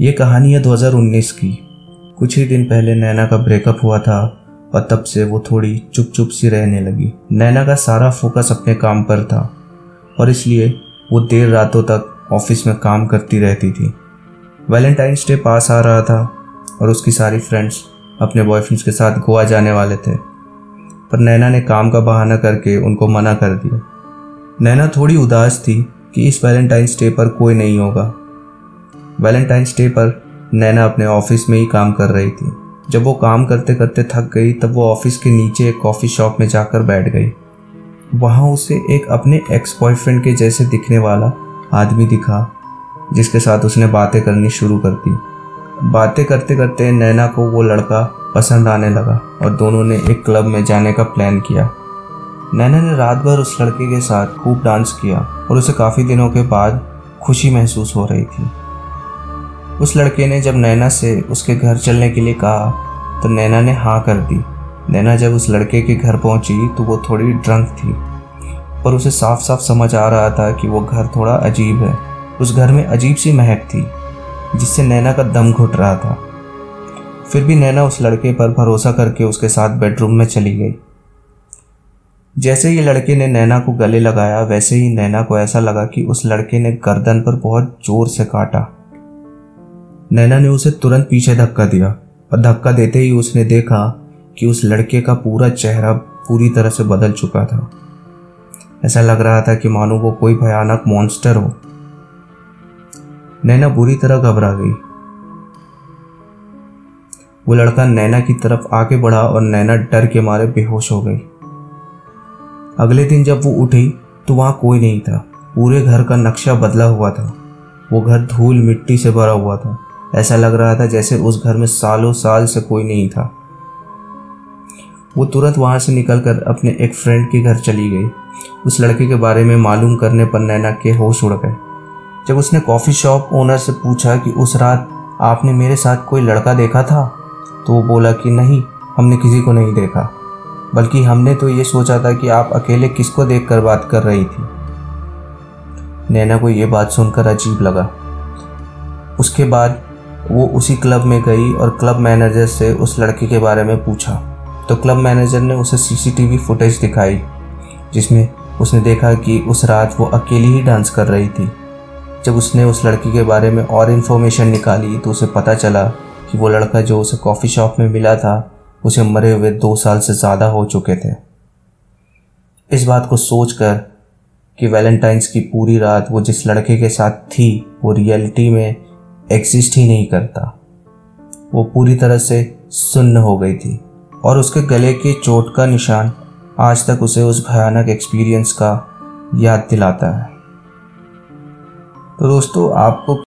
ये कहानी है 2019 की। कुछ ही दिन पहले नैना का ब्रेकअप हुआ था और तब से वो थोड़ी चुप चुप सी रहने लगी। नैना का सारा फोकस अपने काम पर था और इसलिए वो देर रातों तक ऑफ़िस में काम करती रहती थी। वैलेंटाइंस डे पास आ रहा था और उसकी सारी फ्रेंड्स अपने बॉयफ्रेंड्स के साथ गोवा जाने वाले थे। पर नैना ने काम का बहाना करके उनको मना कर दिया। नैना थोड़ी उदास थी कि इस वैलेंटाइंस डे पर कोई नहीं होगा। वैलेंटाइंस डे पर नैना अपने ऑफ़िस में ही काम कर रही थी। जब वो काम करते करते थक गई, तब वो ऑफ़िस के नीचे एक कॉफ़ी शॉप में जाकर बैठ गई। वहाँ उसे एक अपने एक्स बॉयफ्रेंड के जैसे दिखने वाला आदमी दिखा, जिसके साथ उसने बातें करनी शुरू कर दी। बातें करते करते नैना को वो लड़का पसंद आने लगा और दोनों ने एक क्लब में जाने का प्लान किया। नैना ने रात भर उस लड़के के साथ खूब डांस किया और उसे काफ़ी दिनों के बाद खुशी महसूस हो रही थी। उस लड़के ने जब नैना से उसके घर चलने के लिए कहा तो नैना ने हाँ कर दी। नैना जब उस लड़के के घर पहुँची तो वो थोड़ी ड्रंक थी और उसे साफ़ साफ़ समझ आ रहा था कि वो घर थोड़ा अजीब है। उस घर में अजीब सी महक थी, जिससे नैना का दम घुट रहा था। फिर भी नैना उस लड़के पर भरोसा करके उसके साथ बेडरूम में चली गई। जैसे ही लड़के ने नैना को गले लगाया, वैसे ही नैना को ऐसा लगा कि उस लड़के ने गर्दन पर बहुत ज़ोर से काटा। नैना ने उसे तुरंत पीछे धक्का दिया और धक्का देते ही उसने देखा कि उस लड़के का पूरा चेहरा पूरी तरह से बदल चुका था। ऐसा लग रहा था कि मानो वो कोई भयानक मॉन्स्टर हो। नैना बुरी तरह घबरा गई। वो लड़का नैना की तरफ़ आगे बढ़ा और नैना डर के मारे बेहोश हो गई। अगले दिन जब वो उठी तो वहाँ कोई नहीं था। पूरे घर का नक्शा बदला हुआ था। वो घर धूल मिट्टी से भरा हुआ था। ऐसा लग रहा था जैसे उस घर में सालों साल से कोई नहीं था। वो तुरंत वहाँ से निकलकर अपने एक फ्रेंड के घर चली गई। उस लड़के के बारे में मालूम करने पर नैना के होश उड़ गए। जब उसने कॉफ़ी शॉप ओनर से पूछा कि उस रात आपने मेरे साथ कोई लड़का देखा था? तो वो बोला कि नहीं, हमने किसी को नहीं देखा। बल्कि हमने तो ये सोचा था कि आप अकेले किसको देख कर बात कर रही थी। नैना को ये बात सुनकर अजीब लगा। उसके बाद वो उसी क्लब में गई और क्लब मैनेजर से उस लड़के के बारे में पूछा। तो क्लब मैनेजर ने उसे सीसीटीवी फुटेज दिखाई, जिसमें उसने देखा कि उस रात वो अकेली ही डांस कर रही थी। जब उसने उस लड़की के बारे में और इन्फॉर्मेशन निकाली तो उसे पता चला कि वो लड़का जो उसे कॉफ़ी शॉप में मिला था, उसे मरे हुए दो साल से ज़्यादा हो चुके थे। इस बात को सोचकर कि वैलेंटाइंस की पूरी रात वो जिस लड़के के साथ थी, वो रियलिटी में एग्जिस्ट ही नहीं करता। वो पूरी तरह से सुन्न हो गई थी और उसके गले के चोट का निशान आज तक उसे उस भयानक एक्सपीरियंस का याद दिलाता है। तो दोस्तों, आपको